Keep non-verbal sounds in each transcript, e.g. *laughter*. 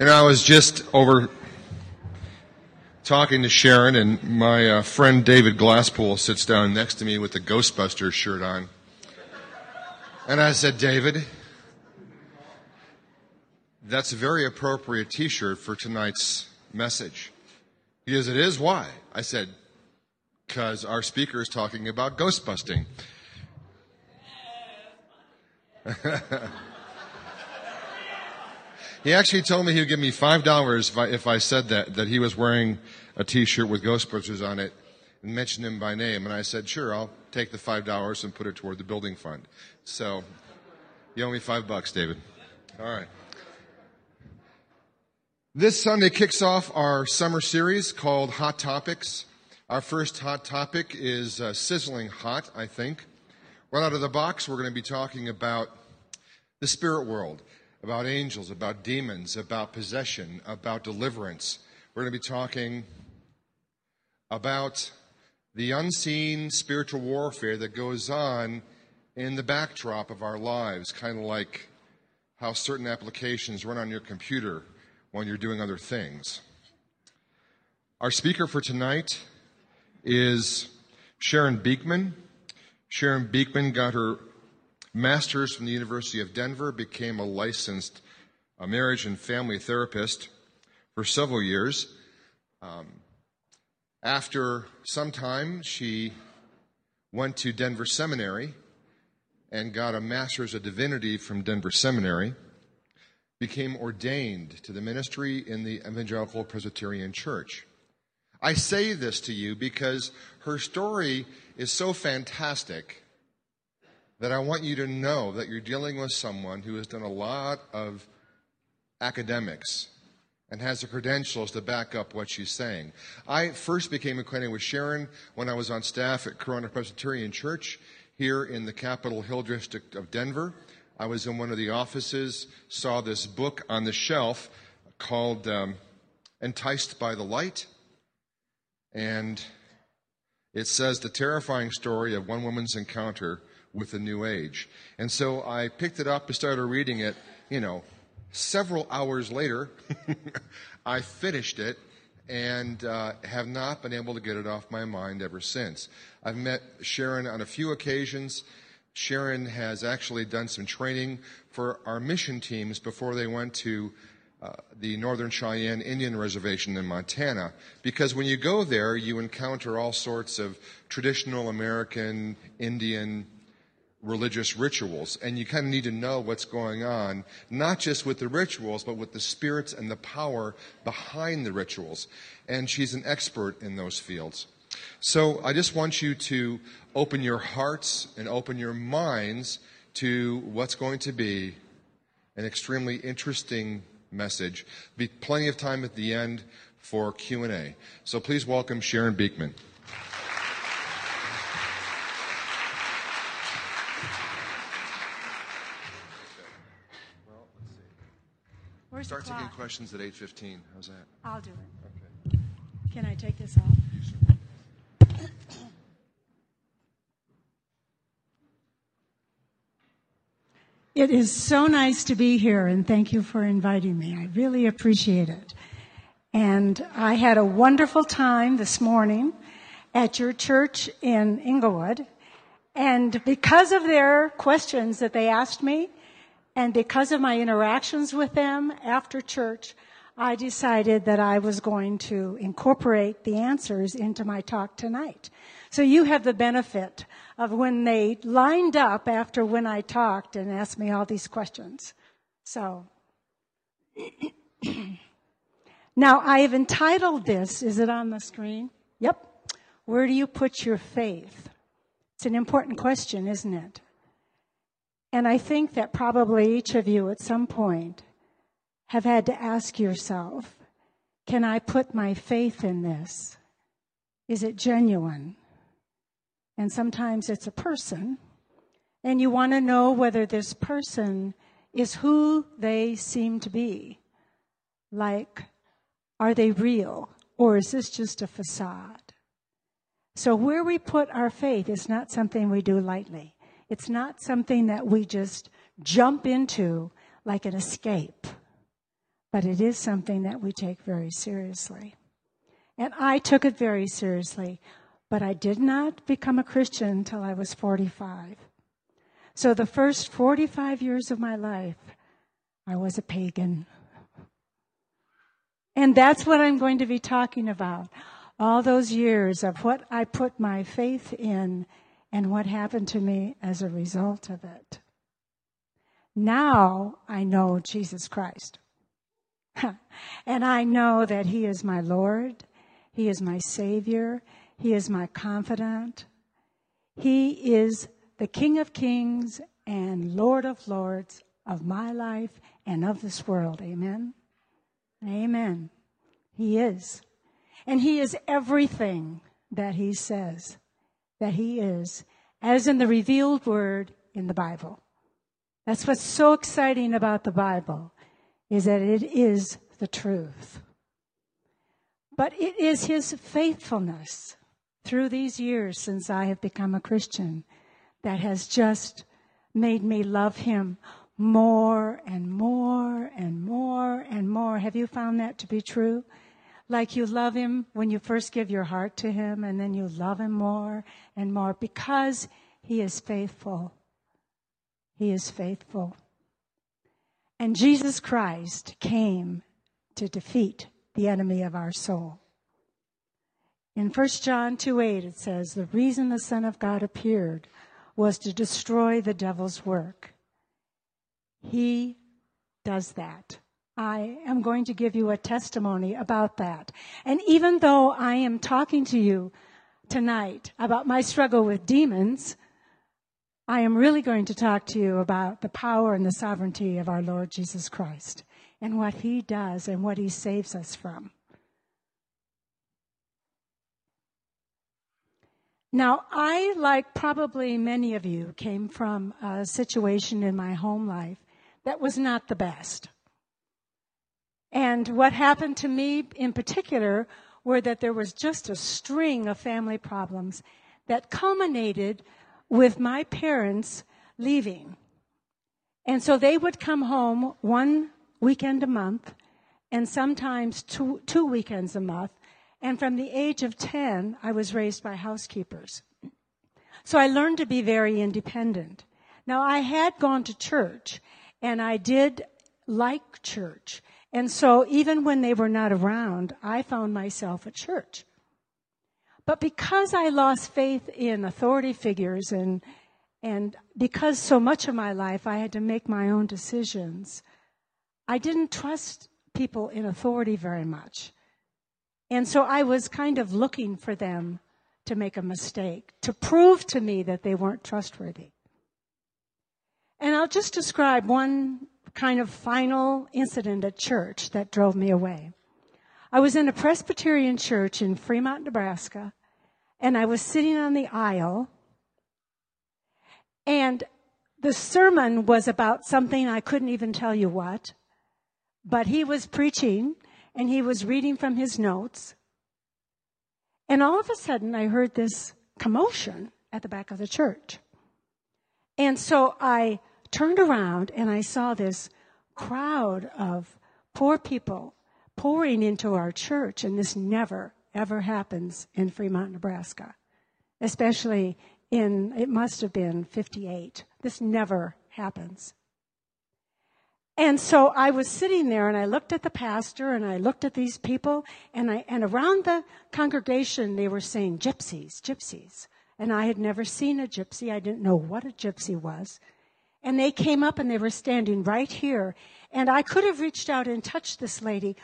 And I was just over talking to Sharon, and my uh, friend David Glasspool sits down next to me with the Ghostbusters shirt on. And I said, David, that's a very appropriate t shirt for tonight's message. He It is? Why? I said, Because our speaker is talking about ghost busting. *laughs* he actually told me he would give me five dollars if I, if I said that that he was wearing a T-shirt with Ghostbusters on it and mentioned him by name. And I said, sure, I'll take the five dollars and put it toward the building fund. So you owe me five bucks, David. All right. This Sunday kicks off our summer series called Hot Topics. Our first hot topic is uh, sizzling hot, I think. Right out of the box, we're going to be talking about the spirit world, about angels, about demons, about possession, about deliverance. We're going to be talking about the unseen spiritual warfare that goes on in the backdrop of our lives, kind of like how certain applications run on your computer when you're doing other things. Our speaker for tonight is Sharon Beekmann. Sharon Beekmann got her master's from the University of Denver, became a licensed uh, marriage and family therapist for several years. Um, after some time, she went to Denver Seminary and got a master's of divinity from Denver Seminary, became ordained to the ministry in the Evangelical Presbyterian Church. I say this to you because her story is so fantastic that I want you to know that you're dealing with someone who has done a lot of academics and has the credentials to back up what she's saying. I first became acquainted with Sharon when I was on staff at Corona Presbyterian Church here in the Capitol Hill District of Denver. I was in one of the offices, saw this book on the shelf called um, Enticed by the Light. And it says the terrifying story of one woman's encounter with the new age. And so I picked it up and started reading it, you know, several hours later. *laughs* I finished it and uh, have not been able to get it off my mind ever since. I've met Sharon on a few occasions. Sharon has actually done some training for our mission teams before they went to uh, the Northern Cheyenne Indian Reservation in Montana, because when you go there, you encounter all sorts of traditional American Indian religious rituals, and you kind of need to know what's going on, not just with the rituals, but with the spirits and the power behind the rituals. And she's an expert in those fields. So I just want you to open your hearts and open your minds to what's going to be an extremely interesting message. Be plenty of time at the end for Q&A. So please welcome Sharon Beekmann. Where's Start the taking clock? questions at 8.15. How's that? I'll do it. Okay. Can I take this off? *coughs* It is so nice to be here and thank you for inviting me. I really appreciate it. And I had a wonderful time this morning at your church in Englewood. And because of their questions that they asked me, and because of my interactions with them after church, I decided that I was going to incorporate the answers into my talk tonight. So you have the benefit of when they lined up after when I talked and asked me all these questions. So, *clears throat* now I have entitled this, is it on the screen? Yep. Where do you put your faith? It's an important question, isn't it? And I think that probably each of you at some point have had to ask yourself, can I put my faith in this? Is it genuine? And sometimes it's a person, and you want to know whether this person is who they seem to be. Like, are they real, or is this just a facade? So, where we put our faith is not something we do lightly. It's not something that we just jump into like an escape, but it is something that we take very seriously. And I took it very seriously, but I did not become a Christian until I was 45. So the first 45 years of my life, I was a pagan. And that's what I'm going to be talking about. All those years of what I put my faith in and what happened to me as a result of it. Now I know Jesus Christ. *laughs* and I know that He is my Lord. He is my Savior. He is my confidant. He is the King of Kings and Lord of Lords of my life and of this world. Amen. Amen. He is. And He is everything that He says that He is, as in the revealed word in the Bible. That's what's so exciting about the Bible, is that it is the truth. But it is His faithfulness through these years since I have become a Christian that has just made me love Him more and more and more and more. Have you found that to be true? Like you love Him when you first give your heart to Him and then you love Him more and more because He is faithful. He is faithful. And Jesus Christ came to defeat the enemy of our soul. In 1 John 2 8, it says, The reason the Son of God appeared was to destroy the devil's work. He does that. I am going to give you a testimony about that. And even though I am talking to you tonight about my struggle with demons, I am really going to talk to you about the power and the sovereignty of our Lord Jesus Christ and what he does and what he saves us from. Now, I, like probably many of you, came from a situation in my home life that was not the best. And what happened to me in particular were that there was just a string of family problems that culminated with my parents leaving. And so they would come home one weekend a month and sometimes two, two weekends a month and from the age of 10, I was raised by housekeepers. So I learned to be very independent. Now I had gone to church and I did like church. And so even when they were not around, I found myself at church. But because I lost faith in authority figures and, and because so much of my life I had to make my own decisions, I didn't trust people in authority very much. And so I was kind of looking for them to make a mistake, to prove to me that they weren't trustworthy. And I'll just describe one kind of final incident at church that drove me away. I was in a Presbyterian church in Fremont, Nebraska, and I was sitting on the aisle, and the sermon was about something I couldn't even tell you what, but he was preaching and he was reading from his notes. And all of a sudden, I heard this commotion at the back of the church. And so I turned around and I saw this crowd of poor people pouring into our church. And this never, ever happens in Fremont, Nebraska, especially in, it must have been 58. This never happens. And so I was sitting there and I looked at the pastor and I looked at these people and I, and around the congregation they were saying gypsies, gypsies. And I had never seen a gypsy. I didn't know what a gypsy was. And they came up and they were standing right here. And I could have reached out and touched this lady,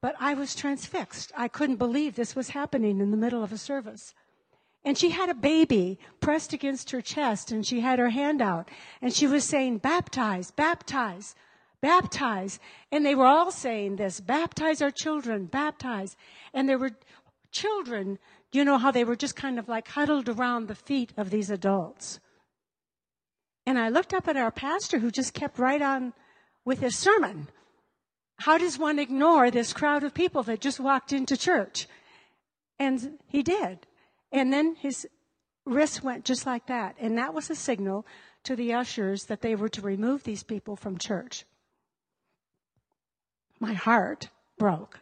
but I was transfixed. I couldn't believe this was happening in the middle of a service. And she had a baby pressed against her chest and she had her hand out and she was saying, baptize, baptize baptize. And they were all saying this, baptize our children, baptize. And there were children, you know how they were just kind of like huddled around the feet of these adults. And I looked up at our pastor who just kept right on with his sermon. How does one ignore this crowd of people that just walked into church? And he did. And then his wrist went just like that. And that was a signal to the ushers that they were to remove these people from church. my heart broke.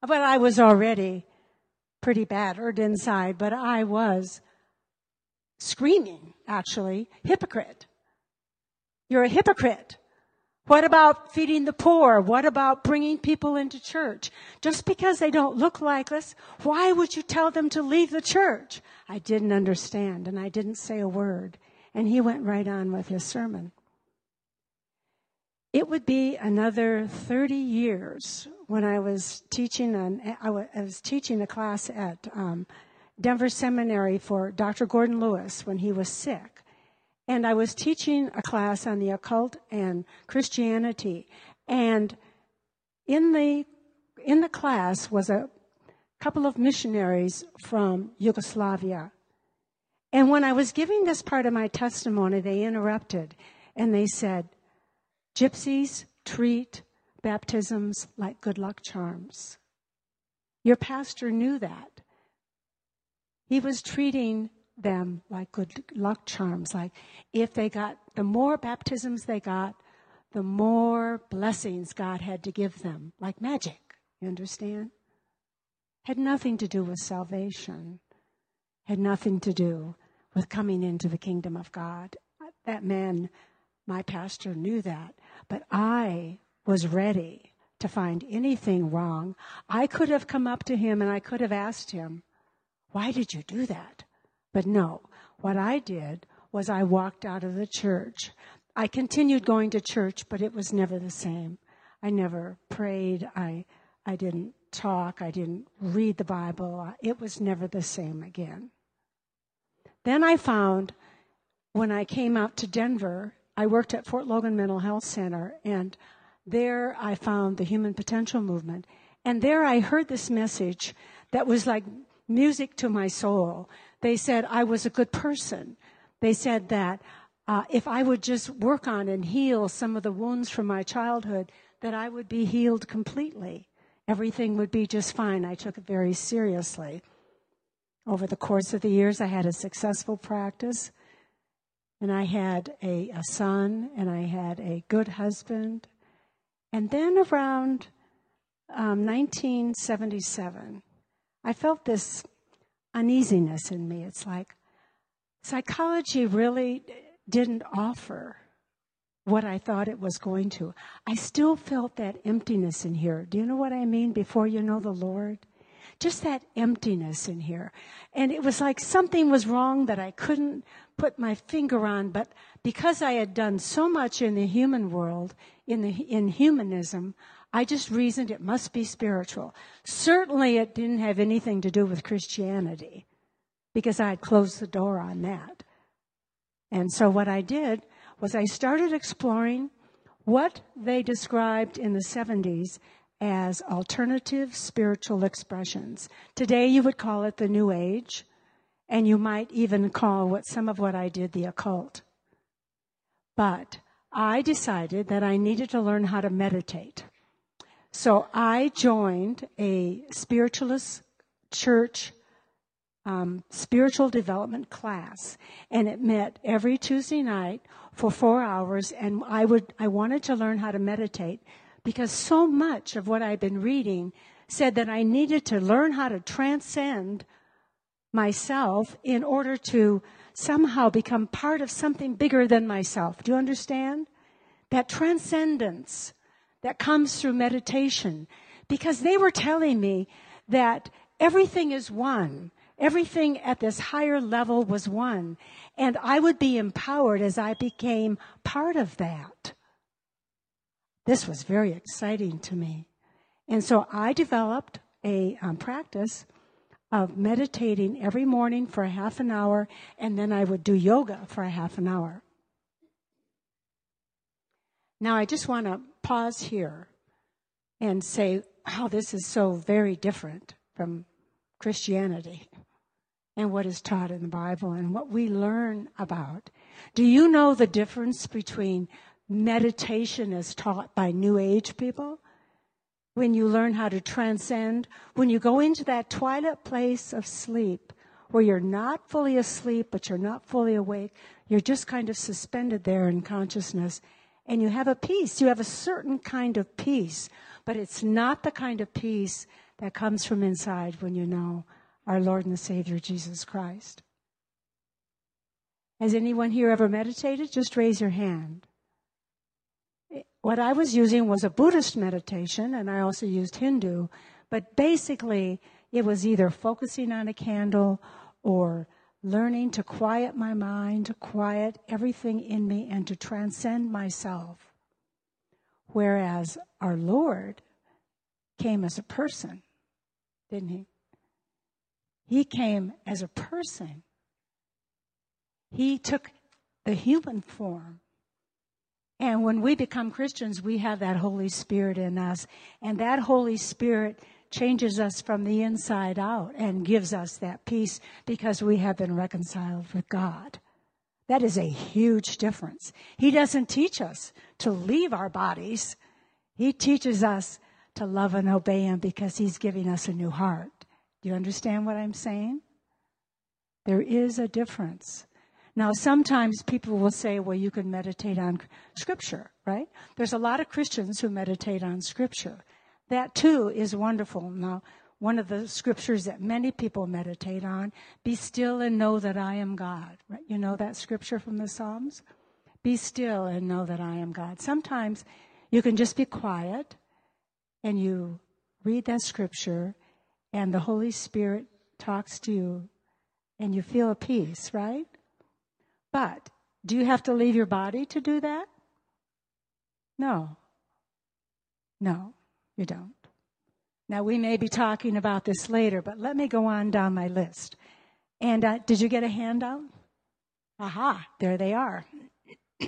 But I was already pretty battered inside, but I was screaming, actually, hypocrite. You're a hypocrite. What about feeding the poor? What about bringing people into church? Just because they don't look like us, why would you tell them to leave the church? I didn't understand and I didn't say a word. And he went right on with his sermon. It would be another 30 years when I was teaching on, I was teaching a class at um, Denver Seminary for Dr. Gordon Lewis when he was sick. And I was teaching a class on the occult and Christianity. And in the, in the class was a couple of missionaries from Yugoslavia. And when I was giving this part of my testimony, they interrupted and they said, Gypsies treat baptisms like good luck charms. Your pastor knew that. He was treating them like good luck charms. Like if they got, the more baptisms they got, the more blessings God had to give them, like magic. You understand? Had nothing to do with salvation. Had nothing to do with coming into the kingdom of God. That man, my pastor, knew that. But I was ready to find anything wrong. I could have come up to him and I could have asked him, Why did you do that? But no, what I did was I walked out of the church. I continued going to church, but it was never the same. I never prayed. I, I didn't talk. I didn't read the Bible. It was never the same again. Then I found when I came out to Denver, I worked at Fort Logan Mental Health Center, and there I found the Human Potential Movement. And there I heard this message that was like music to my soul. They said I was a good person. They said that uh, if I would just work on and heal some of the wounds from my childhood, that I would be healed completely. Everything would be just fine. I took it very seriously. Over the course of the years, I had a successful practice, and I had a, a son, and I had a good husband. And then around um, 1977, I felt this uneasiness in me. It's like psychology really didn't offer what I thought it was going to. I still felt that emptiness in here. Do you know what I mean before you know the Lord? Just that emptiness in here. And it was like something was wrong that I couldn't put my finger on, but because I had done so much in the human world, in the, in humanism, I just reasoned it must be spiritual. Certainly it didn't have anything to do with Christianity because I had closed the door on that. And so what I did was I started exploring what they described in the 70s as alternative spiritual expressions. Today you would call it the New Age, and you might even call what some of what I did the occult. But I decided that I needed to learn how to meditate. So I joined a spiritualist church um, spiritual development class, and it met every Tuesday night for four hours. And I would I wanted to learn how to meditate because so much of what I've been reading said that I needed to learn how to transcend myself in order to somehow become part of something bigger than myself. Do you understand? That transcendence that comes through meditation because they were telling me that everything is one. Everything at this higher level was one. And I would be empowered as I became part of that. This was very exciting to me. And so I developed a um, practice of meditating every morning for a half an hour, and then I would do yoga for a half an hour. Now, I just want to pause here and say how this is so very different from Christianity and what is taught in the Bible and what we learn about. Do you know the difference between meditation as taught by New Age people? When you learn how to transcend, when you go into that twilight place of sleep where you're not fully asleep, but you're not fully awake, you're just kind of suspended there in consciousness and you have a peace. You have a certain kind of peace. But it's not the kind of peace that comes from inside when you know our Lord and Savior Jesus Christ. Has anyone here ever meditated? Just raise your hand. What I was using was a Buddhist meditation, and I also used Hindu, but basically it was either focusing on a candle or learning to quiet my mind, to quiet everything in me, and to transcend myself. Whereas our Lord came as a person, didn't he? He came as a person. He took the human form. And when we become Christians, we have that Holy Spirit in us. And that Holy Spirit changes us from the inside out and gives us that peace because we have been reconciled with God. That is a huge difference. He doesn't teach us to leave our bodies. He teaches us to love and obey Him because He's giving us a new heart. Do you understand what I'm saying? There is a difference. Now, sometimes people will say, well, you can meditate on Scripture, right? There's a lot of Christians who meditate on Scripture. That too is wonderful. Now, one of the scriptures that many people meditate on, be still and know that I am God. Right? You know that scripture from the Psalms? Be still and know that I am God. Sometimes you can just be quiet and you read that scripture and the Holy Spirit talks to you and you feel a peace, right? But do you have to leave your body to do that? No. No. You don't. Now, we may be talking about this later, but let me go on down my list. And uh, did you get a handout? Aha, there they are. *clears throat*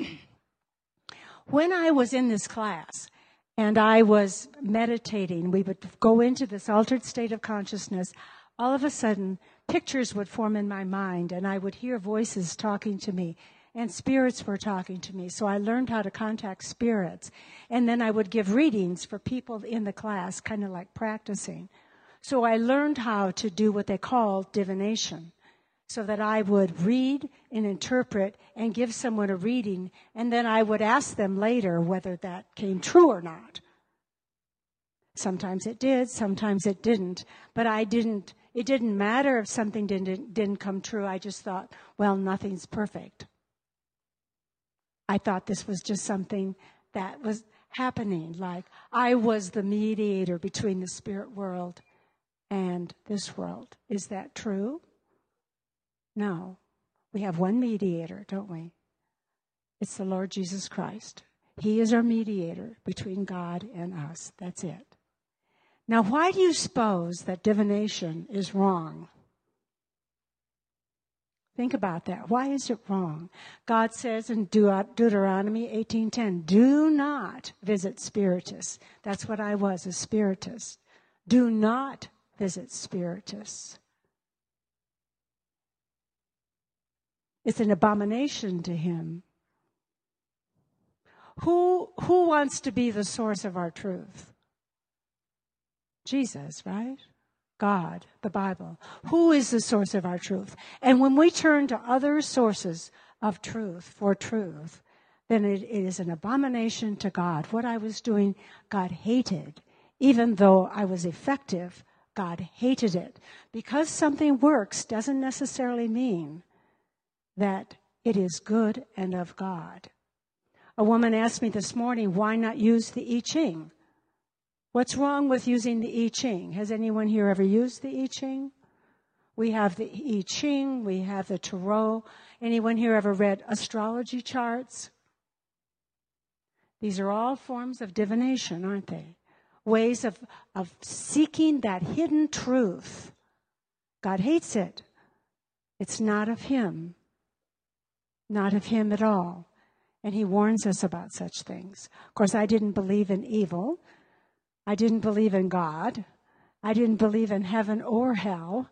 when I was in this class and I was meditating, we would go into this altered state of consciousness. All of a sudden, pictures would form in my mind, and I would hear voices talking to me and spirits were talking to me. So I learned how to contact spirits. And then I would give readings for people in the class, kind of like practicing. So I learned how to do what they call divination. So that I would read and interpret and give someone a reading, and then I would ask them later whether that came true or not. Sometimes it did, sometimes it didn't. But I didn't, it didn't matter if something didn't, didn't come true. I just thought, well, nothing's perfect. I thought this was just something that was happening. Like I was the mediator between the spirit world and this world. Is that true? No. We have one mediator, don't we? It's the Lord Jesus Christ. He is our mediator between God and us. That's it. Now, why do you suppose that divination is wrong? Think about that. Why is it wrong? God says in Deuteronomy 18:10, "Do not visit spiritists." That's what I was, a spiritist. Do not visit spiritists. It's an abomination to him. Who, who wants to be the source of our truth? Jesus, right? God, the Bible. Who is the source of our truth? And when we turn to other sources of truth for truth, then it, is an abomination to God. What I was doing, God hated. Even though I was effective, God hated it. Because something works doesn't necessarily mean that it is good and of God. A woman asked me this morning, why not use the I Ching? What's wrong with using the I Ching? Has anyone here ever used the I Ching? We have the I Ching, we have the Tarot. Anyone here ever read astrology charts? These are all forms of divination, aren't they? Ways of, of seeking that hidden truth. God hates it. It's not of Him. Not of Him at all. And He warns us about such things. Of course, I didn't believe in evil. I didn't believe in God. I didn't believe in heaven or hell.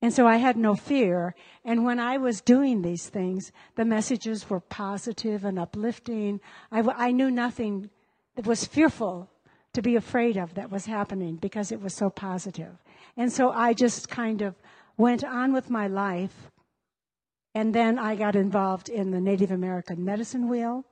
And so I had no fear. And when I was doing these things, the messages were positive and uplifting. I, I knew nothing that was fearful to be afraid of that was happening because it was so positive. And so I just kind of went on with my life. And then I got involved in the Native American medicine wheel.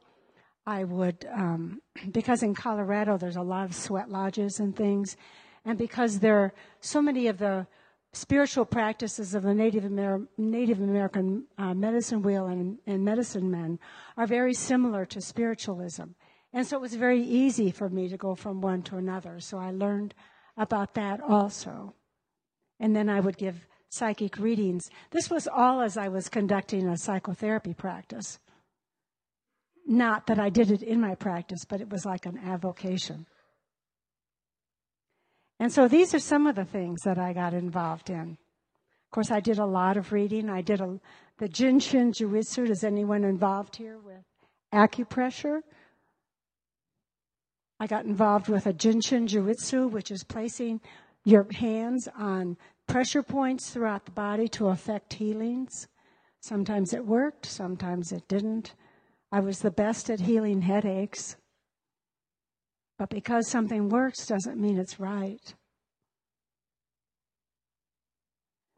I would, um, *clears throat* because in Colorado there's a lot of sweat lodges and things, and because there are so many of the spiritual practices of the Native, Amer- Native American uh, medicine wheel and, and medicine men are very similar to spiritualism. And so it was very easy for me to go from one to another. So I learned about that also. And then I would give psychic readings. This was all as I was conducting a psychotherapy practice. Not that I did it in my practice, but it was like an avocation. And so these are some of the things that I got involved in. Of course, I did a lot of reading. I did a, the Jin Shin Jyutsu. Is anyone involved here with acupressure? I got involved with a Jin Shin Jyutsu, which is placing your hands on pressure points throughout the body to affect healings. Sometimes it worked, sometimes it didn't. I was the best at healing headaches. But because something works doesn't mean it's right.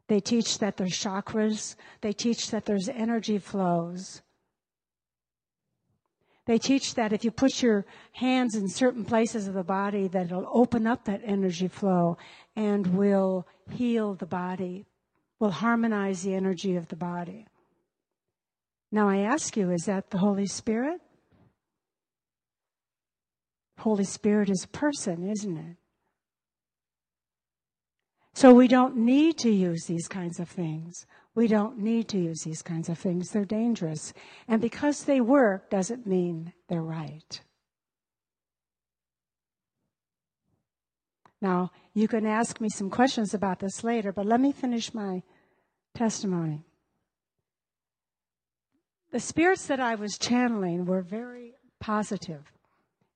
They teach that there's chakras. They teach that there's energy flows. They teach that if you put your hands in certain places of the body, that it'll open up that energy flow and will heal the body, will harmonize the energy of the body. Now I ask you, is that the Holy Spirit? Holy Spirit is a person, isn't it? So we don't need to use these kinds of things. We don't need to use these kinds of things. They're dangerous. And because they work doesn't mean they're right. Now, you can ask me some questions about this later, but let me finish my testimony. The spirits that I was channeling were very positive.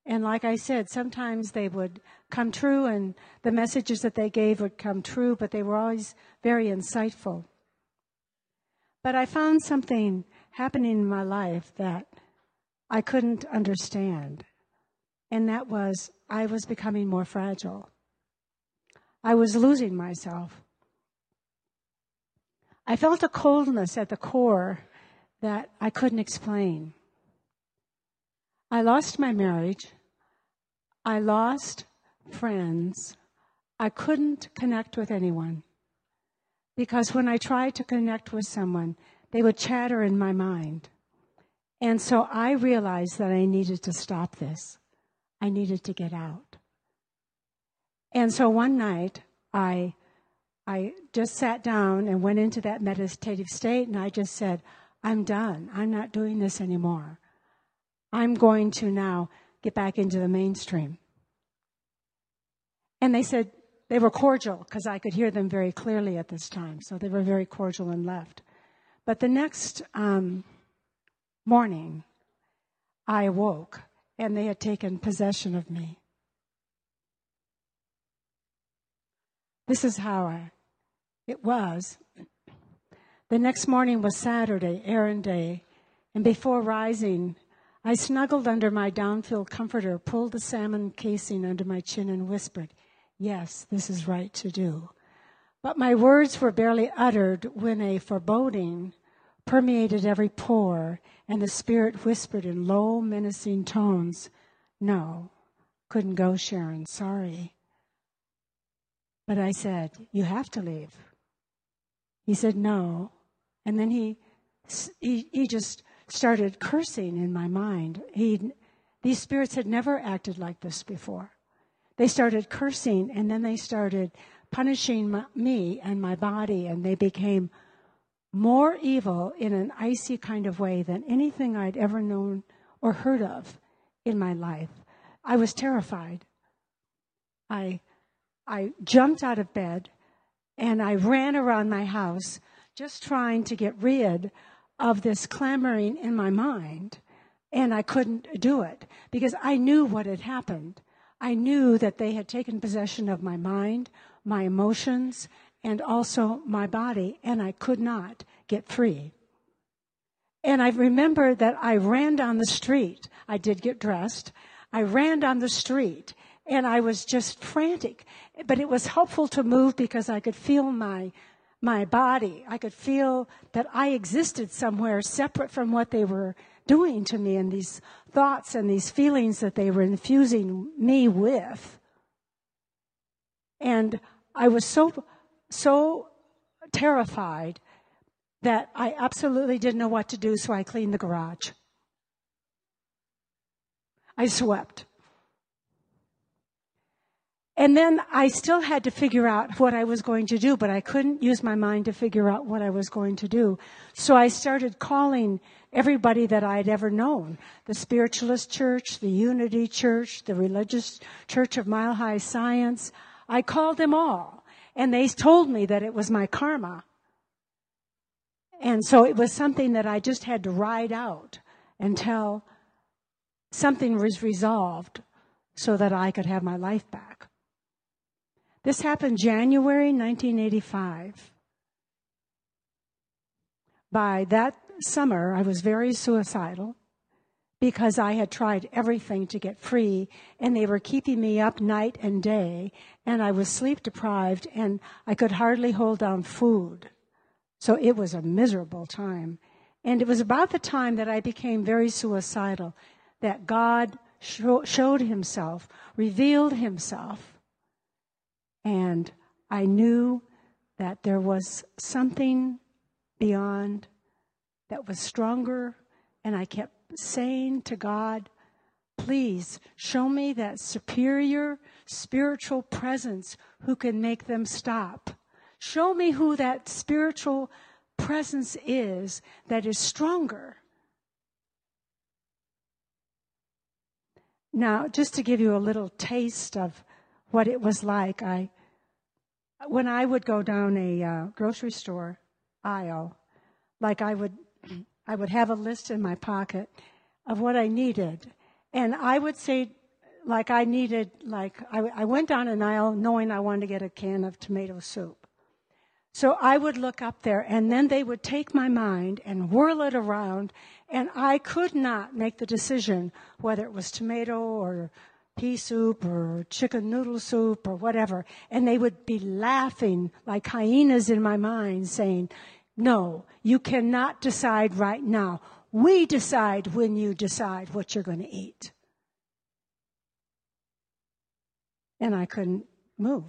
And like I said, sometimes they would come true and the messages that they gave would come true, but they were always very insightful. But I found something happening in my life that I couldn't understand. And that was I was becoming more fragile. I was losing myself. I felt a coldness at the core that I couldn't explain. I lost my marriage. I lost friends. I couldn't connect with anyone. Because when I tried to connect with someone, they would chatter in my mind. And so I realized that I needed to stop this. I needed to get out. And so one night, I, I just sat down and went into that meditative state and I just said, I'm done. I'm not doing this anymore. I'm going to now get back into the mainstream. And they said they were cordial because I could hear them very clearly at this time. So they were very cordial and left. But the next um, morning, I awoke and they had taken possession of me. This is how I, it was. The next morning was Saturday, errand day, and before rising, I snuggled under my downfilled comforter, pulled the salmon casing under my chin, and whispered, Yes, this is right to do. But my words were barely uttered when a foreboding permeated every pore, and the spirit whispered in low, menacing tones, No, couldn't go, Sharon, sorry. But I said, You have to leave. He said, No. And then he, he, he just started cursing in my mind. He, these spirits had never acted like this before. They started cursing and then they started punishing my, me and my body and they became more evil in an icy kind of way than anything I'd ever known or heard of in my life. I was terrified. I, I jumped out of bed and I ran around my house just trying to get rid of this clamoring in my mind, and I couldn't do it because I knew what had happened. I knew that they had taken possession of my mind, my emotions, and also my body, and I could not get free. And I remember that I ran down the street. I did get dressed. I ran down the street and I was just frantic. But it was helpful to move because I could feel my my body. I could feel that I existed somewhere separate from what they were doing to me and these thoughts and these feelings that they were infusing me with. And I was so, so terrified that I absolutely didn't know what to do, so I cleaned the garage. I swept. And then I still had to figure out what I was going to do, but I couldn't use my mind to figure out what I was going to do. So I started calling everybody that I'd ever known. The Spiritualist Church, the Unity Church, the Religious Church of Mile High Science. I called them all. And they told me that it was my karma. And so it was something that I just had to ride out until something was resolved so that I could have my life back. This happened January 1985. By that summer, I was very suicidal because I had tried everything to get free and they were keeping me up night and day and I was sleep deprived and I could hardly hold down food. So it was a miserable time. And it was about the time that I became very suicidal that God showed himself, revealed himself and I knew that there was something beyond that was stronger. And I kept saying to God, please show me that superior spiritual presence who can make them stop. Show me who that spiritual presence is that is stronger. Now, just to give you a little taste of what it was like. I, when I would go down a uh, grocery store aisle, like I would, I would have a list in my pocket of what I needed, and I would say, like I needed, like I, I went down an aisle knowing I wanted to get a can of tomato soup. So I would look up there and then they would take my mind and whirl it around and I could not make the decision whether it was tomato or pea soup or chicken noodle soup or whatever. And they would be laughing like hyenas in my mind saying, no, you cannot decide right now. We decide when you decide what you're going to eat. And I couldn't move.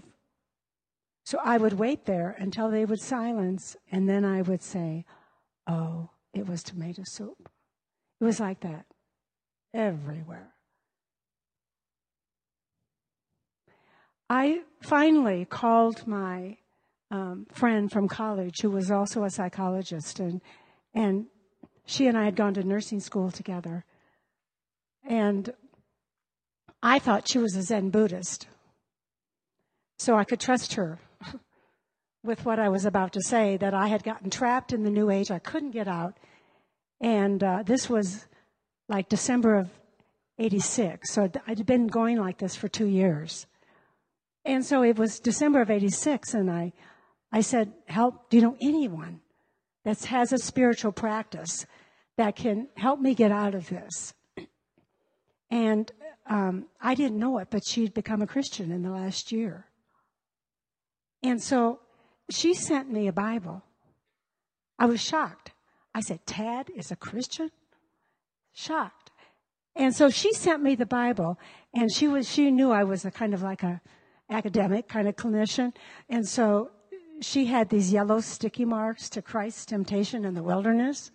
So I would wait there until they would silence, and then I would say, Oh, it was tomato soup. It was like that everywhere. I finally called my um, friend from college who was also a psychologist, and and she and I had gone to nursing school together, and I thought she was a Zen Buddhist, so I could trust her *laughs* with what I was about to say. That I had gotten trapped in the New Age, I couldn't get out, and uh, this was like December of '86, so I'd been going like this for two years. And so it was December of 86 and I, I said, help, do you know anyone that has a spiritual practice that can help me get out of this? And um, I didn't know it, but she'd become a Christian in the last year. And so she sent me a Bible. I was shocked. I said, Tad is a Christian? Shocked. And so she sent me the Bible and she was, she knew I was a kind of like a, academic kind of clinician. And so she had these yellow sticky marks to Christ's temptation in the wilderness.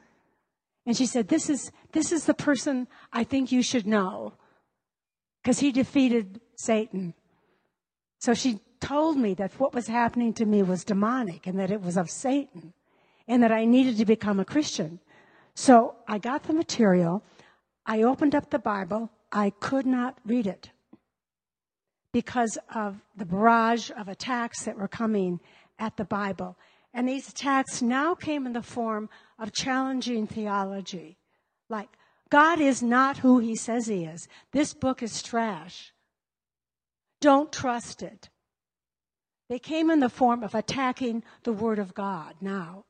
And she said, this is, this is the person I think you should know because he defeated Satan. So she told me that what was happening to me was demonic and that it was of Satan and that I needed to become a Christian. So I got the material. I opened up the Bible. I could not read it because of the barrage of attacks that were coming at the Bible. And these attacks now came in the form of challenging theology. Like, God is not who he says he is. This book is trash. Don't trust it. They came in the form of attacking the Word of God now.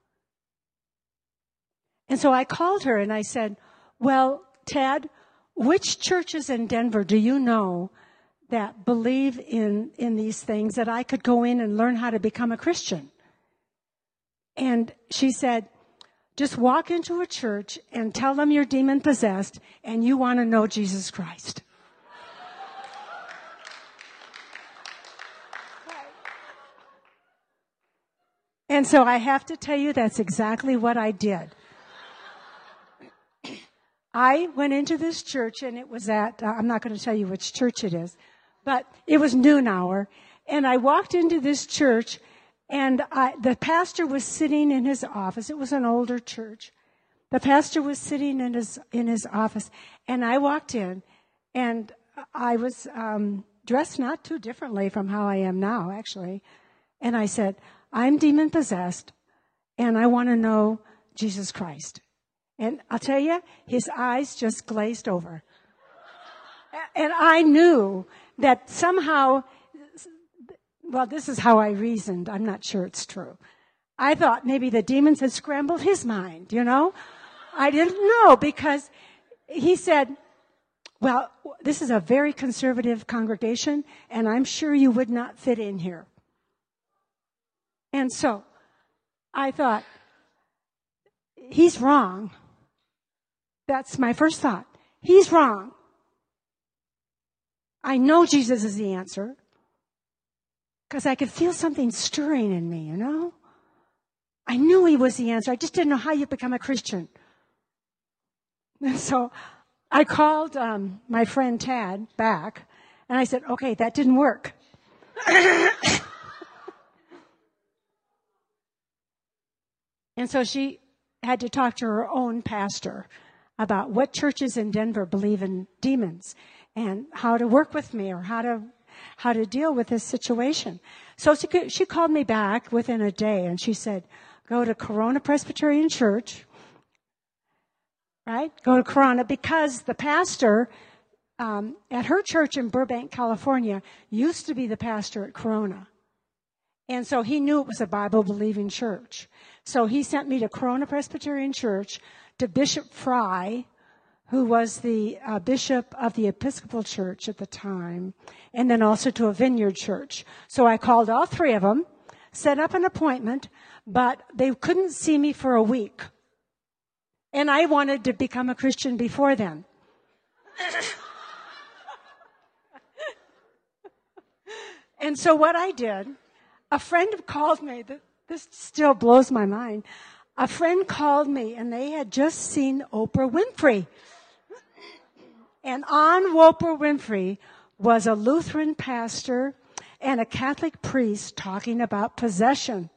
And so I called her and I said, Well, Ted, which churches in Denver do you know that believe in, in these things that I could go in and learn how to become a Christian. And she said, Just walk into a church and tell them you're demon possessed and you want to know Jesus Christ. *laughs* And so I have to tell you that's exactly what I did. *clears throat* I went into this church and it was at, uh, I'm not going to tell you which church it is, but it was noon hour. And I walked into this church and I, the pastor was sitting in his office. It was an older church. The pastor was sitting in his, in his office and I walked in and I was, um, dressed not too differently from how I am now, actually. And I said, I'm demon possessed and I want to know Jesus Christ. And I'll tell you, his eyes just glazed over. And I knew that somehow, well, this is how I reasoned. I'm not sure it's true. I thought maybe the demons had scrambled his mind, you know? I didn't know because he said, well, this is a very conservative congregation and I'm sure you would not fit in here. And so I thought, he's wrong. That's my first thought. He's wrong. I know Jesus is the answer because I could feel something stirring in me, you know? I knew he was the answer. I just didn't know how you become a Christian. And so I called um, my friend Tad back and I said, okay, that didn't work. And so she had to talk to her own pastor about what churches in Denver believe in demons and how to work with me or how to how to deal with this situation. So she, she called me back within a day and she said, go to Corona Presbyterian Church, right? Go to Corona because the pastor um, at her church in Burbank, California, used to be the pastor at Corona. And so he knew it was a Bible believing church. So he sent me to Corona Presbyterian Church to Bishop Fry, who was the uh, bishop of the Episcopal Church at the time, and then also to a vineyard church. So I called all three of them, set up an appointment, but they couldn't see me for a week. And I wanted to become a Christian before then. *laughs* and so what I did a friend called me. This still blows my mind. A friend called me and they had just seen Oprah Winfrey. And on Oprah Winfrey was a Lutheran pastor and a Catholic priest talking about possession.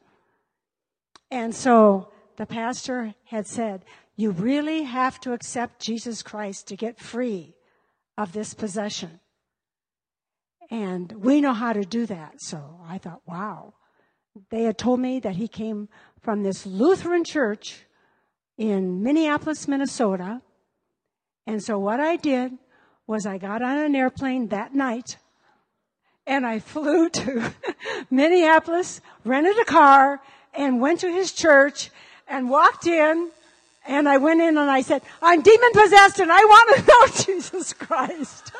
And so the pastor had said, you really have to accept Jesus Christ to get free of this possession. And we know how to do that. So I thought, wow. They had told me that he came from this Lutheran church in Minneapolis, Minnesota. And so what I did was I got on an airplane that night and I flew to *laughs* Minneapolis, rented a car, and went to his church and walked in. And I went in and I said, I'm demon possessed and I want to *laughs* know Jesus Christ.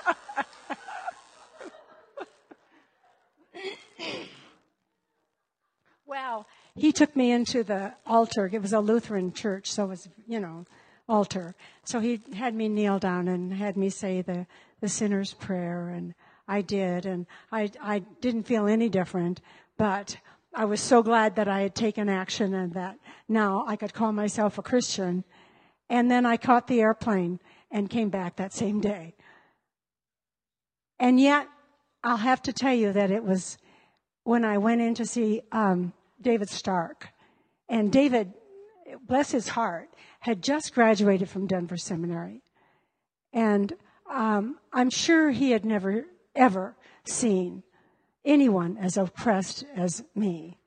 *laughs* well, he took me into the altar. It was a Lutheran church, so it was, you know, altar. So he had me kneel down and had me say the, the sinner's prayer, and I did, and I, I didn't feel any different, but I was so glad that I had taken action and that now I could call myself a Christian. And then I caught the airplane and came back that same day. And yet, I'll have to tell you that it was when I went in to see um, David Stark. And David, bless his heart, had just graduated from Denver Seminary. And um, I'm sure he had never, ever seen anyone as oppressed as me.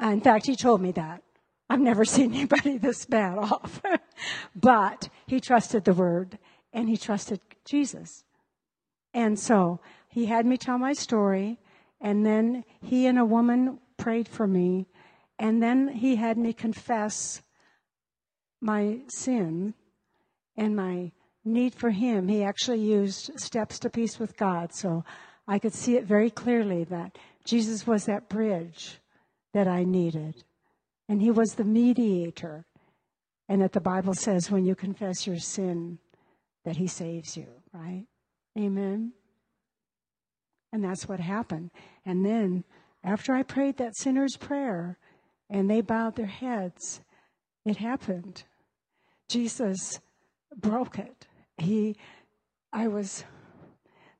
In fact, he told me that. I've never *laughs* seen anybody this bad off. *laughs* but he trusted the word and he trusted Jesus. And so he had me tell my story and then he and a woman prayed for me. And then he had me confess my sin and my need for him. He actually used steps to peace with God. So I could see it very clearly that Jesus was that bridge that I needed. And he was the mediator. And that the Bible says when you confess your sin, that He saves you, right? Amen. And that's what happened. And then, after I prayed that sinner's prayer and they bowed their heads, it happened. Jesus broke it. He, I was,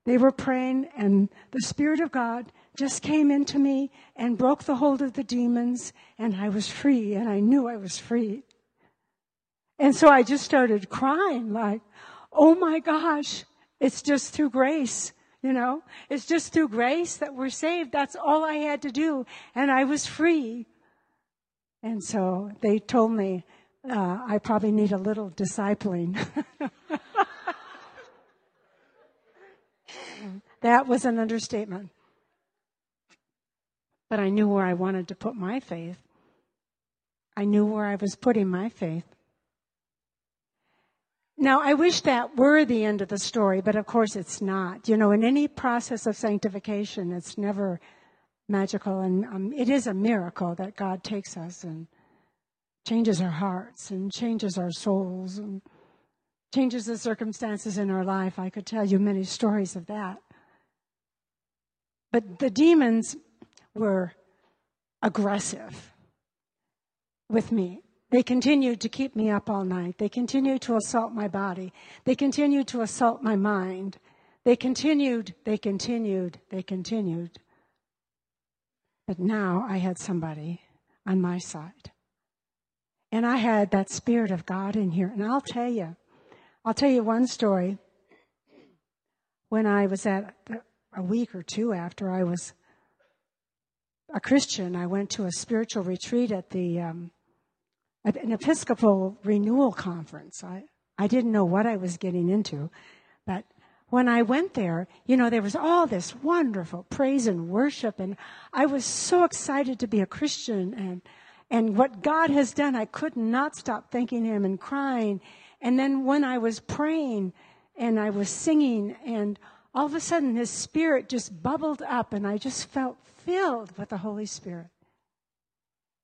they were praying, and the Spirit of God just came into me and broke the hold of the demons, and I was free, and I knew I was free. And so I just started crying, like, oh my gosh, it's just through grace. You know, it's just through grace that we're saved. That's all I had to do. And I was free. And so they told me uh, I probably need a little discipling. that was an understatement. But I knew where I wanted to put my faith. I knew where I was putting my faith. Now, I wish that were the end of the story, but of course it's not. You know, in any process of sanctification, it's never magical, and um, it is a miracle that God takes us and changes our hearts and changes our souls and changes the circumstances in our life. I could tell you many stories of that. But the demons were aggressive with me. They continued to keep me up all night. They continued to assault my body. They continued to assault my mind. They continued, they continued, they continued. But now I had somebody on my side. And I had that Spirit of God in here. And I'll tell you, I'll tell you one story. When I was at a week or two after I was a Christian, I went to a spiritual retreat at the um, an Episcopal renewal conference. I, I didn't know what I was getting into, but when I went there, you know, there was all this wonderful praise and worship, and I was so excited to be a Christian and and what God has done, I could not stop thanking Him and crying. And then when I was praying and I was singing, and all of a sudden His Spirit just bubbled up, and I just felt filled with the Holy Spirit.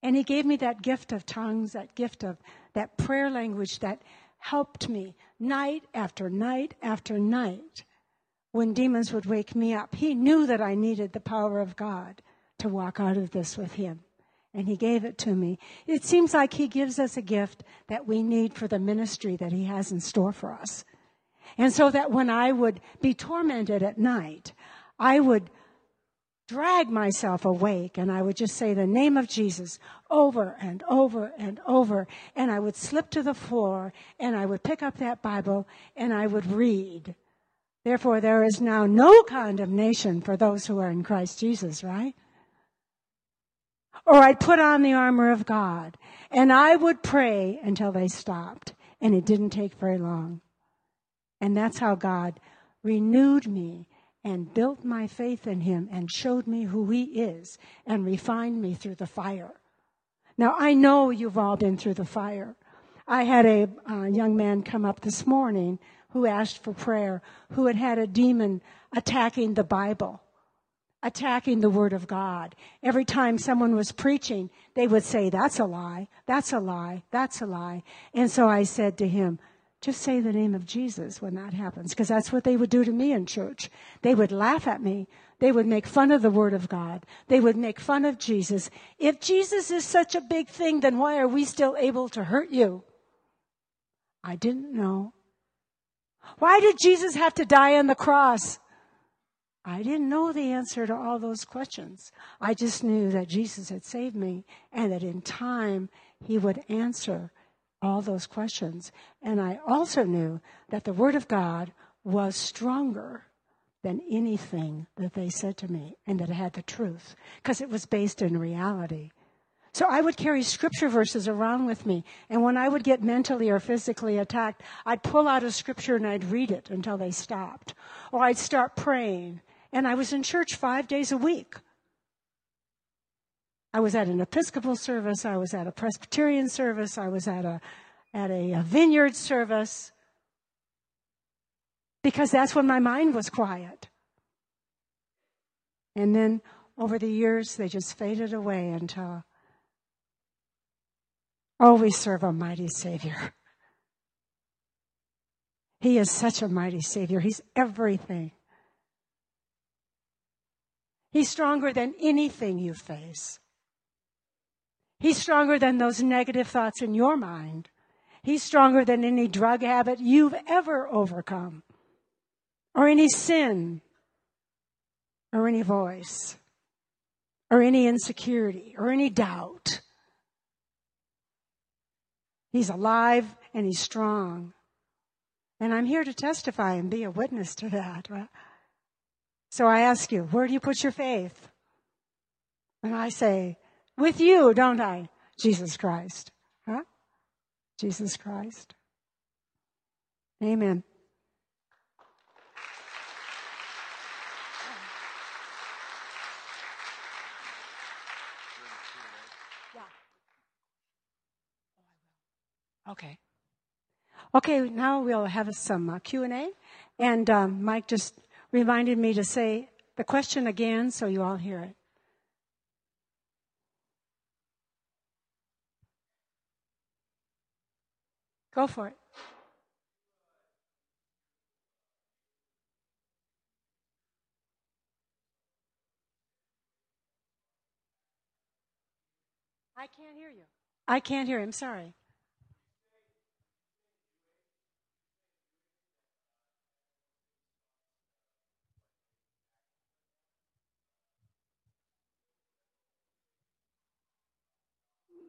And he gave me that gift of tongues, that gift of that prayer language that helped me night after night after night when demons would wake me up. He knew that I needed the power of God to walk out of this with him. And he gave it to me. It seems like he gives us a gift that we need for the ministry that he has in store for us. And so that when I would be tormented at night, I would drag myself awake and I would just say the name of Jesus over and over and over. And I would slip to the floor and I would pick up that Bible and I would read. Therefore, there is now no condemnation for those who are in Christ Jesus, right? Or I'd put on the armor of God and I would pray until they stopped. And it didn't take very long. And that's how God renewed me and built my faith in him and showed me who he is and refined me through the fire. Now, I know you've all been through the fire. I had a uh, young man come up this morning who asked for prayer, who had had a demon attacking the Bible, attacking the Word of God. Every time someone was preaching, they would say, That's a lie, that's a lie, that's a lie. And so I said to him, just say the name of Jesus when that happens, because that's what they would do to me in church. They would laugh at me. They would make fun of the Word of God. They would make fun of Jesus. If Jesus is such a big thing, then why are we still able to hurt you? I didn't know. Why did Jesus have to die on the cross? I didn't know the answer to all those questions. I just knew that Jesus had saved me and that in time he would answer all those questions. And I also knew that the Word of God was stronger than anything that they said to me and that it had the truth because it was based in reality. So I would carry scripture verses around with me. And when I would get mentally or physically attacked, I'd pull out a scripture and I'd read it until they stopped. Or I'd start praying. And I was in church five days a week. I was at an Episcopal service. I was at a Presbyterian service. I was at a, at a, a vineyard service. Because that's when my mind was quiet. And then over the years, they just faded away until Oh, we serve a mighty Savior. *laughs* He is such a mighty Savior. He's everything. He's stronger than anything you face. He's stronger than those negative thoughts in your mind. He's stronger than any drug habit you've ever overcome, or any sin, or any voice, or any insecurity, or any doubt. He's alive and he's strong. And I'm here to testify and be a witness to that. So I ask you, where do you put your faith? And I say, with you, don't I? Jesus Christ. Huh? Jesus Christ. Amen. Okay. Okay, now we'll have some uh, Q&A. And um, Mike just reminded me to say the question again so you all hear it. Go for it. I can't hear you. I can't hear him. Sorry.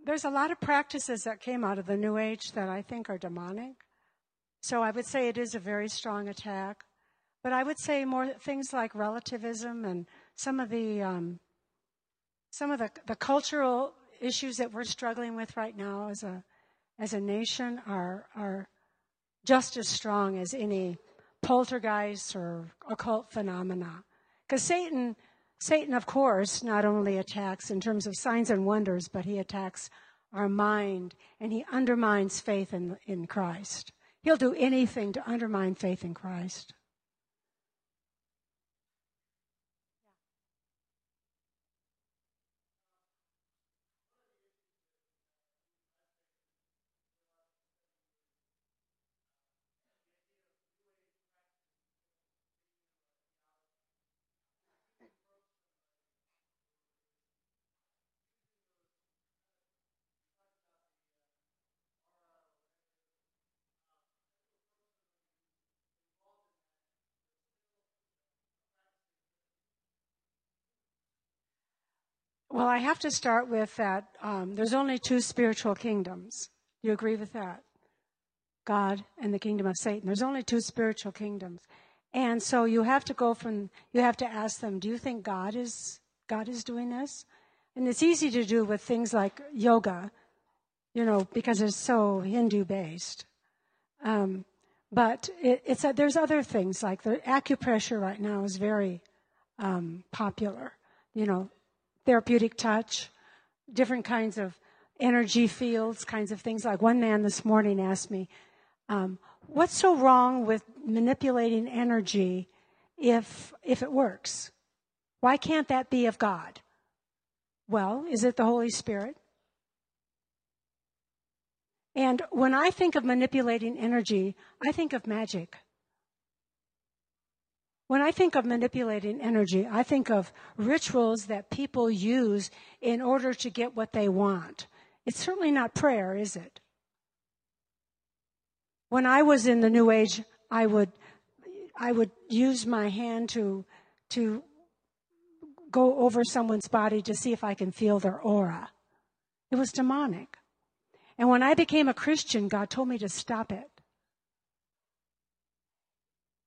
There's a lot of practices that came out of the New Age that I think are demonic. So I would say it is a very strong attack. But I would say more things like relativism and some of the um, some of the, the cultural issues that we're struggling with right now as a as a nation are are just as strong as any poltergeist or occult phenomena. Because Satan Satan, of course, not only attacks in terms of signs and wonders, but he attacks our mind and he undermines faith in, in Christ. He'll do anything to undermine faith in Christ. Well, I have to start with that. Um, there's only two spiritual kingdoms. You agree with that? God and the kingdom of Satan. There's only two spiritual kingdoms. And so you have to go from, you have to ask them, do you think God is, God is doing this? And it's easy to do with things like yoga, you know, because it's so Hindu based. Um, but it, it's a, there's other things like the acupressure right now is very um, popular. You know, therapeutic touch, different kinds of energy fields, kinds of things. Like one man this morning asked me, um, "What's so wrong with manipulating energy if if it works? Why can't that be of God?" Well, is it the Holy Spirit? And when I think of manipulating energy, I think of magic. When I think of manipulating energy, I think of rituals that people use in order to get what they want. It's certainly not prayer, is it? When I was in the New Age, I would, I would use my hand to, to go over someone's body to see if I can feel their aura. It was demonic. And when I became a Christian, God told me to stop it.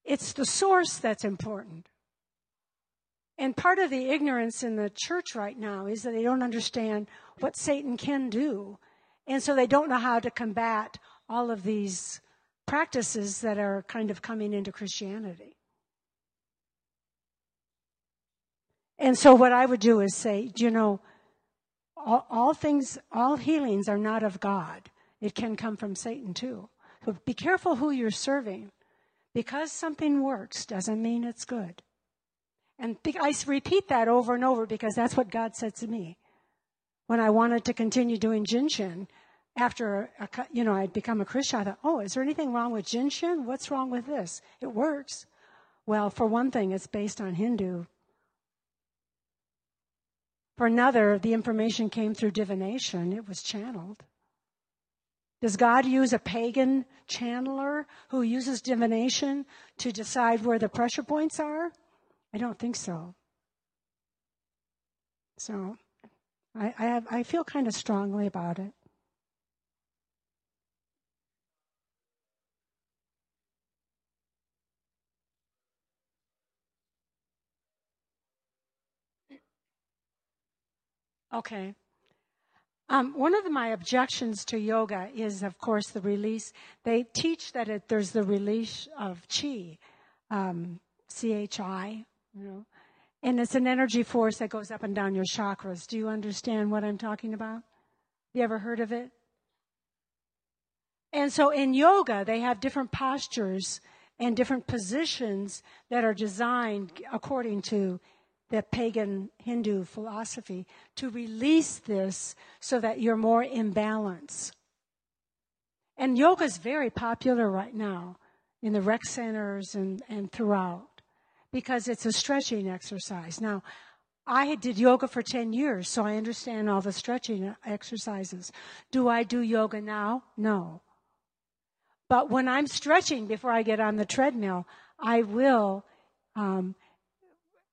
It's the source that's important. And part of the ignorance in the church right now is that they don't understand what Satan can do. And so they don't know how to combat all of these practices that are kind of coming into Christianity. And so what I would do is say, you know, all, all, things, all healings are not of God. It can come from Satan too. So be careful who you're serving. Because something works doesn't mean it's good. And I repeat that over and over because that's what God said to me. When I wanted to continue doing Jin Shin, after, a, you know, I'd become a Christian, I thought, oh, is there anything wrong with Jin Shin? What's wrong with this? It works. Well, for one thing, it's based on Hindu. For another, the information came through divination. It was channeled. Does God use a pagan channeler who uses divination to decide where the pressure points are? I don't think so. So I, I, have, I feel kind of strongly about it. Okay. Um, one of the, my objections to yoga is, of course, the release. They teach that it, there's the release of chi, um, C-H-I, you know, and it's an energy force that goes up and down your chakras. Do you understand what I'm talking about? Have you ever heard of it? And so in yoga, they have different postures and different positions that are designed according to the pagan Hindu philosophy to release this so that you're more in balance. And yoga is very popular right now in the rec centers and, and throughout because it's a stretching exercise. Now, I did yoga for 10 years, so I understand all the stretching exercises. Do I do yoga now? No. But when I'm stretching before I get on the treadmill, I will um,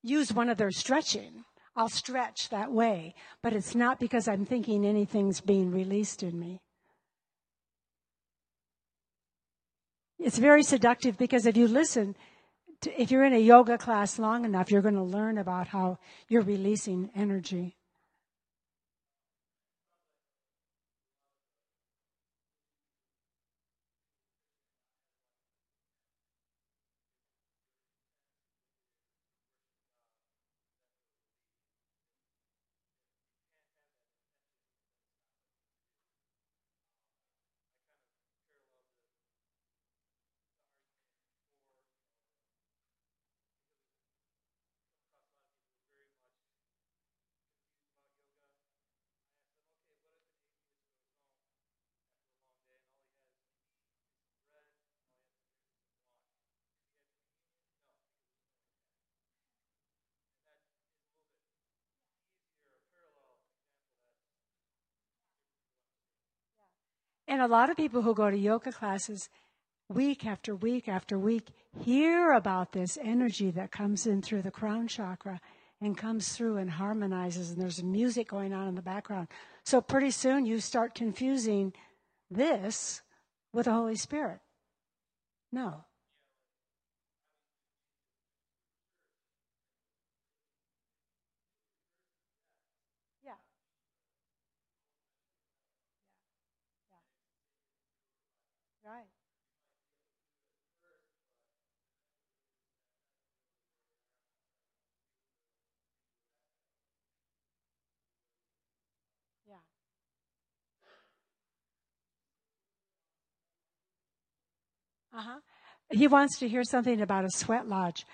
use one of their stretching. I'll stretch that way, but it's not because I'm thinking anything's being released in me. It's very seductive because if you listen, to, if you're in a yoga class long enough, you're going to learn about how you're releasing energy. And a lot of people who go to yoga classes week after week after week hear about this energy that comes in through the crown chakra and comes through and harmonizes, and there's music going on in the background. So pretty soon you start confusing this with the Holy Spirit. No. Uh huh. He wants to hear something about a sweat lodge.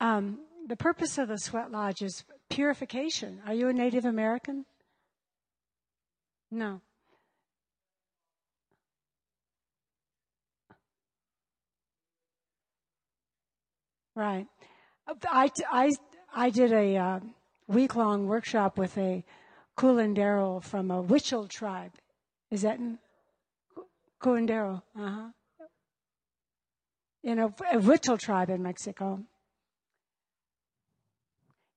Um, the purpose of the sweat lodge is purification. Are you a Native American? No. Right. I, I, I did a uh, week long workshop with a Curandero from a Huichol tribe. Is that in Curandero? Uh huh. In a, a Huichol tribe in Mexico.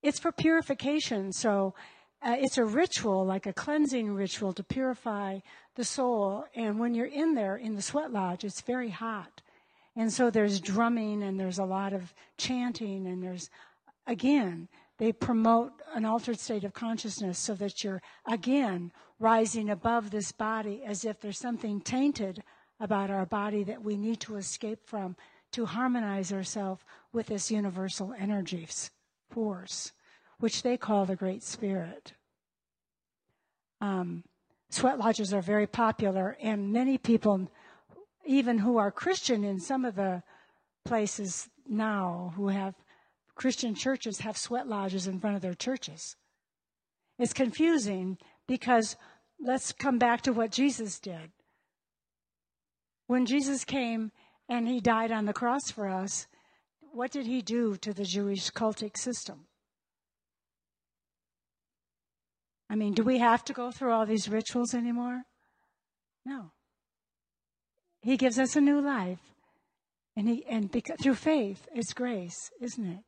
It's for purification, so uh, it's a ritual, like a cleansing ritual to purify the soul. And when you're in there in the sweat lodge, it's very hot. And so there's drumming and there's a lot of chanting and there's, again, they promote an altered state of consciousness so that you're, again, rising above this body as if there's something tainted about our body that we need to escape from to harmonize ourselves with this universal energy force, which they call the Great Spirit. Um, sweat lodges are very popular, and many people even who are Christian in some of the places now who have Christian churches have sweat lodges in front of their churches. It's confusing because let's come back to what Jesus did. When Jesus came and he died on the cross for us, what did he do to the Jewish cultic system? I mean, do we have to go through all these rituals anymore? No. He gives us a new life. And he, and beca- through faith, it's grace, isn't it?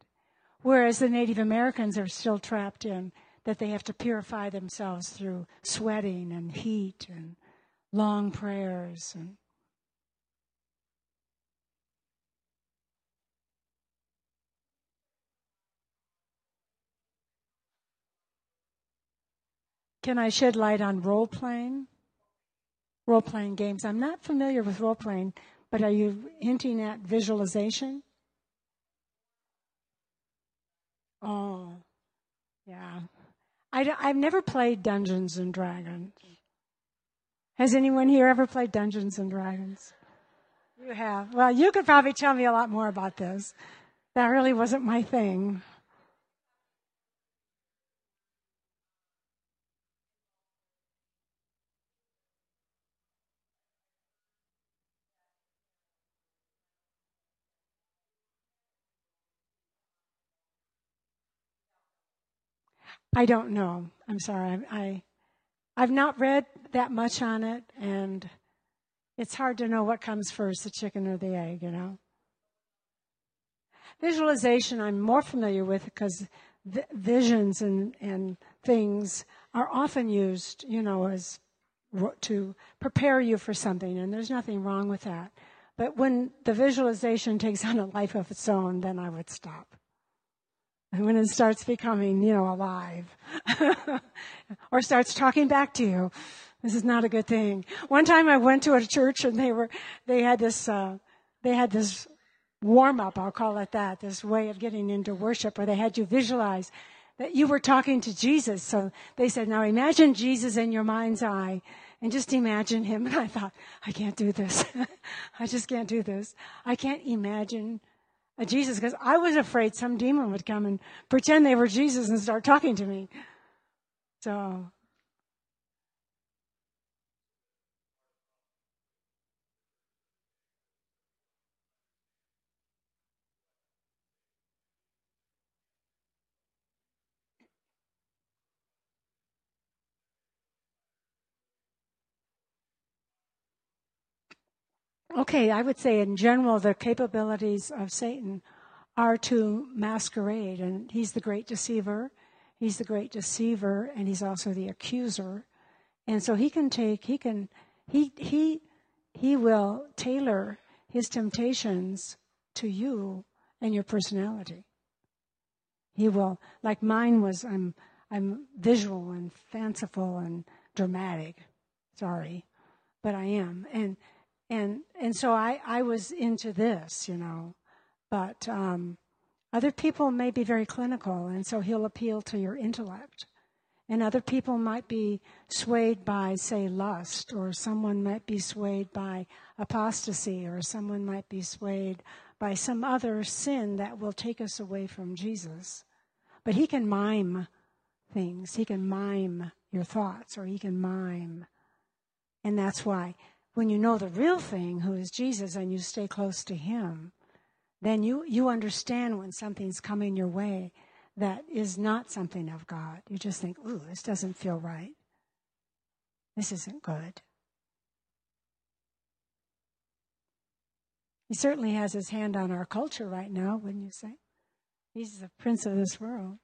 Whereas the Native Americans are still trapped in that they have to purify themselves through sweating and heat and long prayers and Can I shed light on role playing? Role playing games. I'm not familiar with role playing, but are you hinting at visualization? Oh, yeah. I, have never played Dungeons and Dragons. Has anyone here ever played Dungeons and Dragons? You have. Well, you could probably tell me a lot more about this. That really wasn't my thing. I don't know. I'm sorry. I, I I've not read that much on it, and it's hard to know what comes first, the chicken or the egg. You know. Visualization, I'm more familiar with because visions and and things are often used, you know, as to prepare you for something, and there's nothing wrong with that. But when the visualization takes on a life of its own, then I would stop *laughs* when it starts becoming, you know, alive *laughs* or starts talking back to you. This is not a good thing. One time I went to a church and they were, they had this, uh, they had this warm up, I'll call it that, this way of getting into worship where they had you visualize that you were talking to Jesus. So they said, now imagine Jesus in your mind's eye and just imagine him. *laughs* And I thought, I can't do this. I just can't do this. I can't imagine Jesus because I was afraid some demon would come and pretend they were Jesus and start talking to me. So Okay, I would say in general, the capabilities of Satan are to masquerade, and he's the great deceiver. He's the great deceiver, and he's also the accuser. And so he can take, he can, he, he, he will tailor his temptations to you and your personality. He will, like mine was, I'm, I'm visual and fanciful and dramatic. Sorry, but I am. And and and so I I was into this, you know, but um, other people may be very clinical, and so he'll appeal to your intellect. And other people might be swayed by, say, lust, or someone might be swayed by apostasy, or someone might be swayed by some other sin that will take us away from Jesus. But he can mime things. He can mime your thoughts, or he can mime. And that's why when you know the real thing, who is Jesus, and you stay close to Him, then you, you understand when something's coming your way that is not something of God. You just think, ooh, this doesn't feel right. This isn't good. He certainly has his hand on our culture right now, wouldn't you say? He's the prince of this world.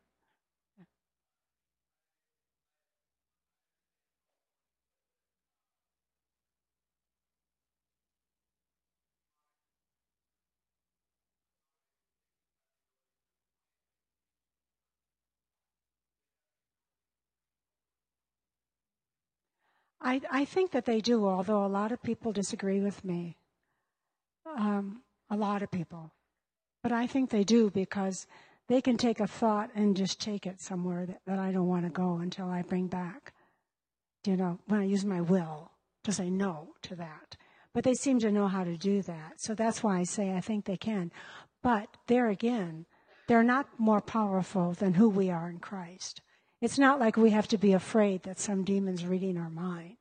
I, I think that they do, although a lot of people disagree with me. Um, a lot of people. But I think they do because they can take a thought and just take it somewhere that, that I don't want to go until I bring back. You know, when I use my will to say no to that. But they seem to know how to do that. So that's why I say I think they can. But there again, they're not more powerful than who we are in Christ. It's not like we have to be afraid that some demon's reading our mind.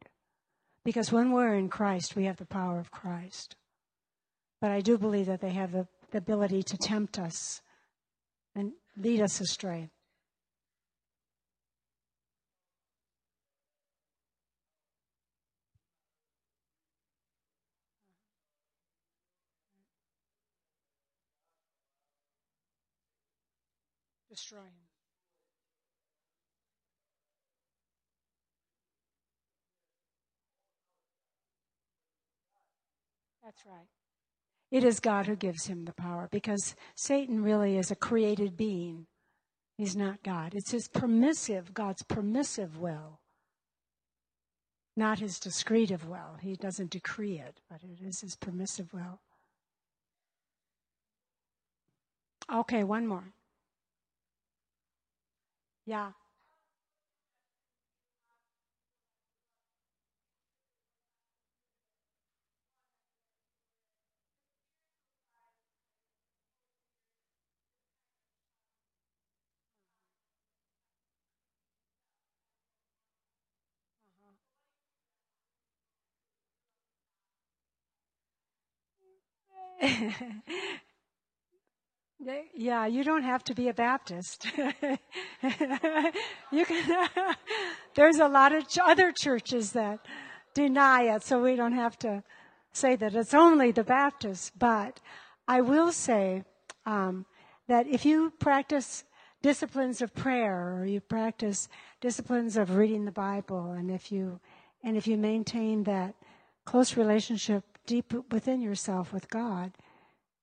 Because when we're in Christ, we have the power of Christ. But I do believe that they have the, the ability to tempt us and lead us astray. Destroy him. That's right. It is God who gives him the power because Satan really is a created being. He's not God. It's his permissive, God's permissive will, not his decretive will. He doesn't decree it, but it is his permissive will. Okay, one more. Yeah. *laughs* yeah, you don't have to be a Baptist. *laughs* you can. *laughs* there's a lot of ch- other churches that deny it, so we don't have to say that it's only the Baptists. But I will say um, that if you practice disciplines of prayer or you practice disciplines of reading the Bible, and if you and if you maintain that close relationship deep within yourself with God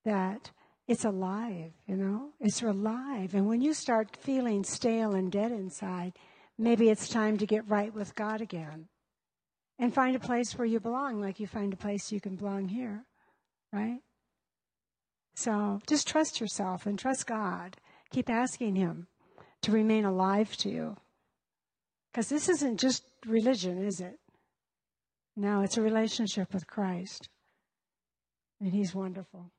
that it's alive, you know? It's alive. And when you start feeling stale and dead inside, maybe it's time to get right with God again and find a place where you belong, like you find a place you can belong here, right? So just trust yourself and trust God. Keep asking Him to remain alive to you. Because this isn't just religion, is it? No, it's a relationship with Christ. And He's wonderful.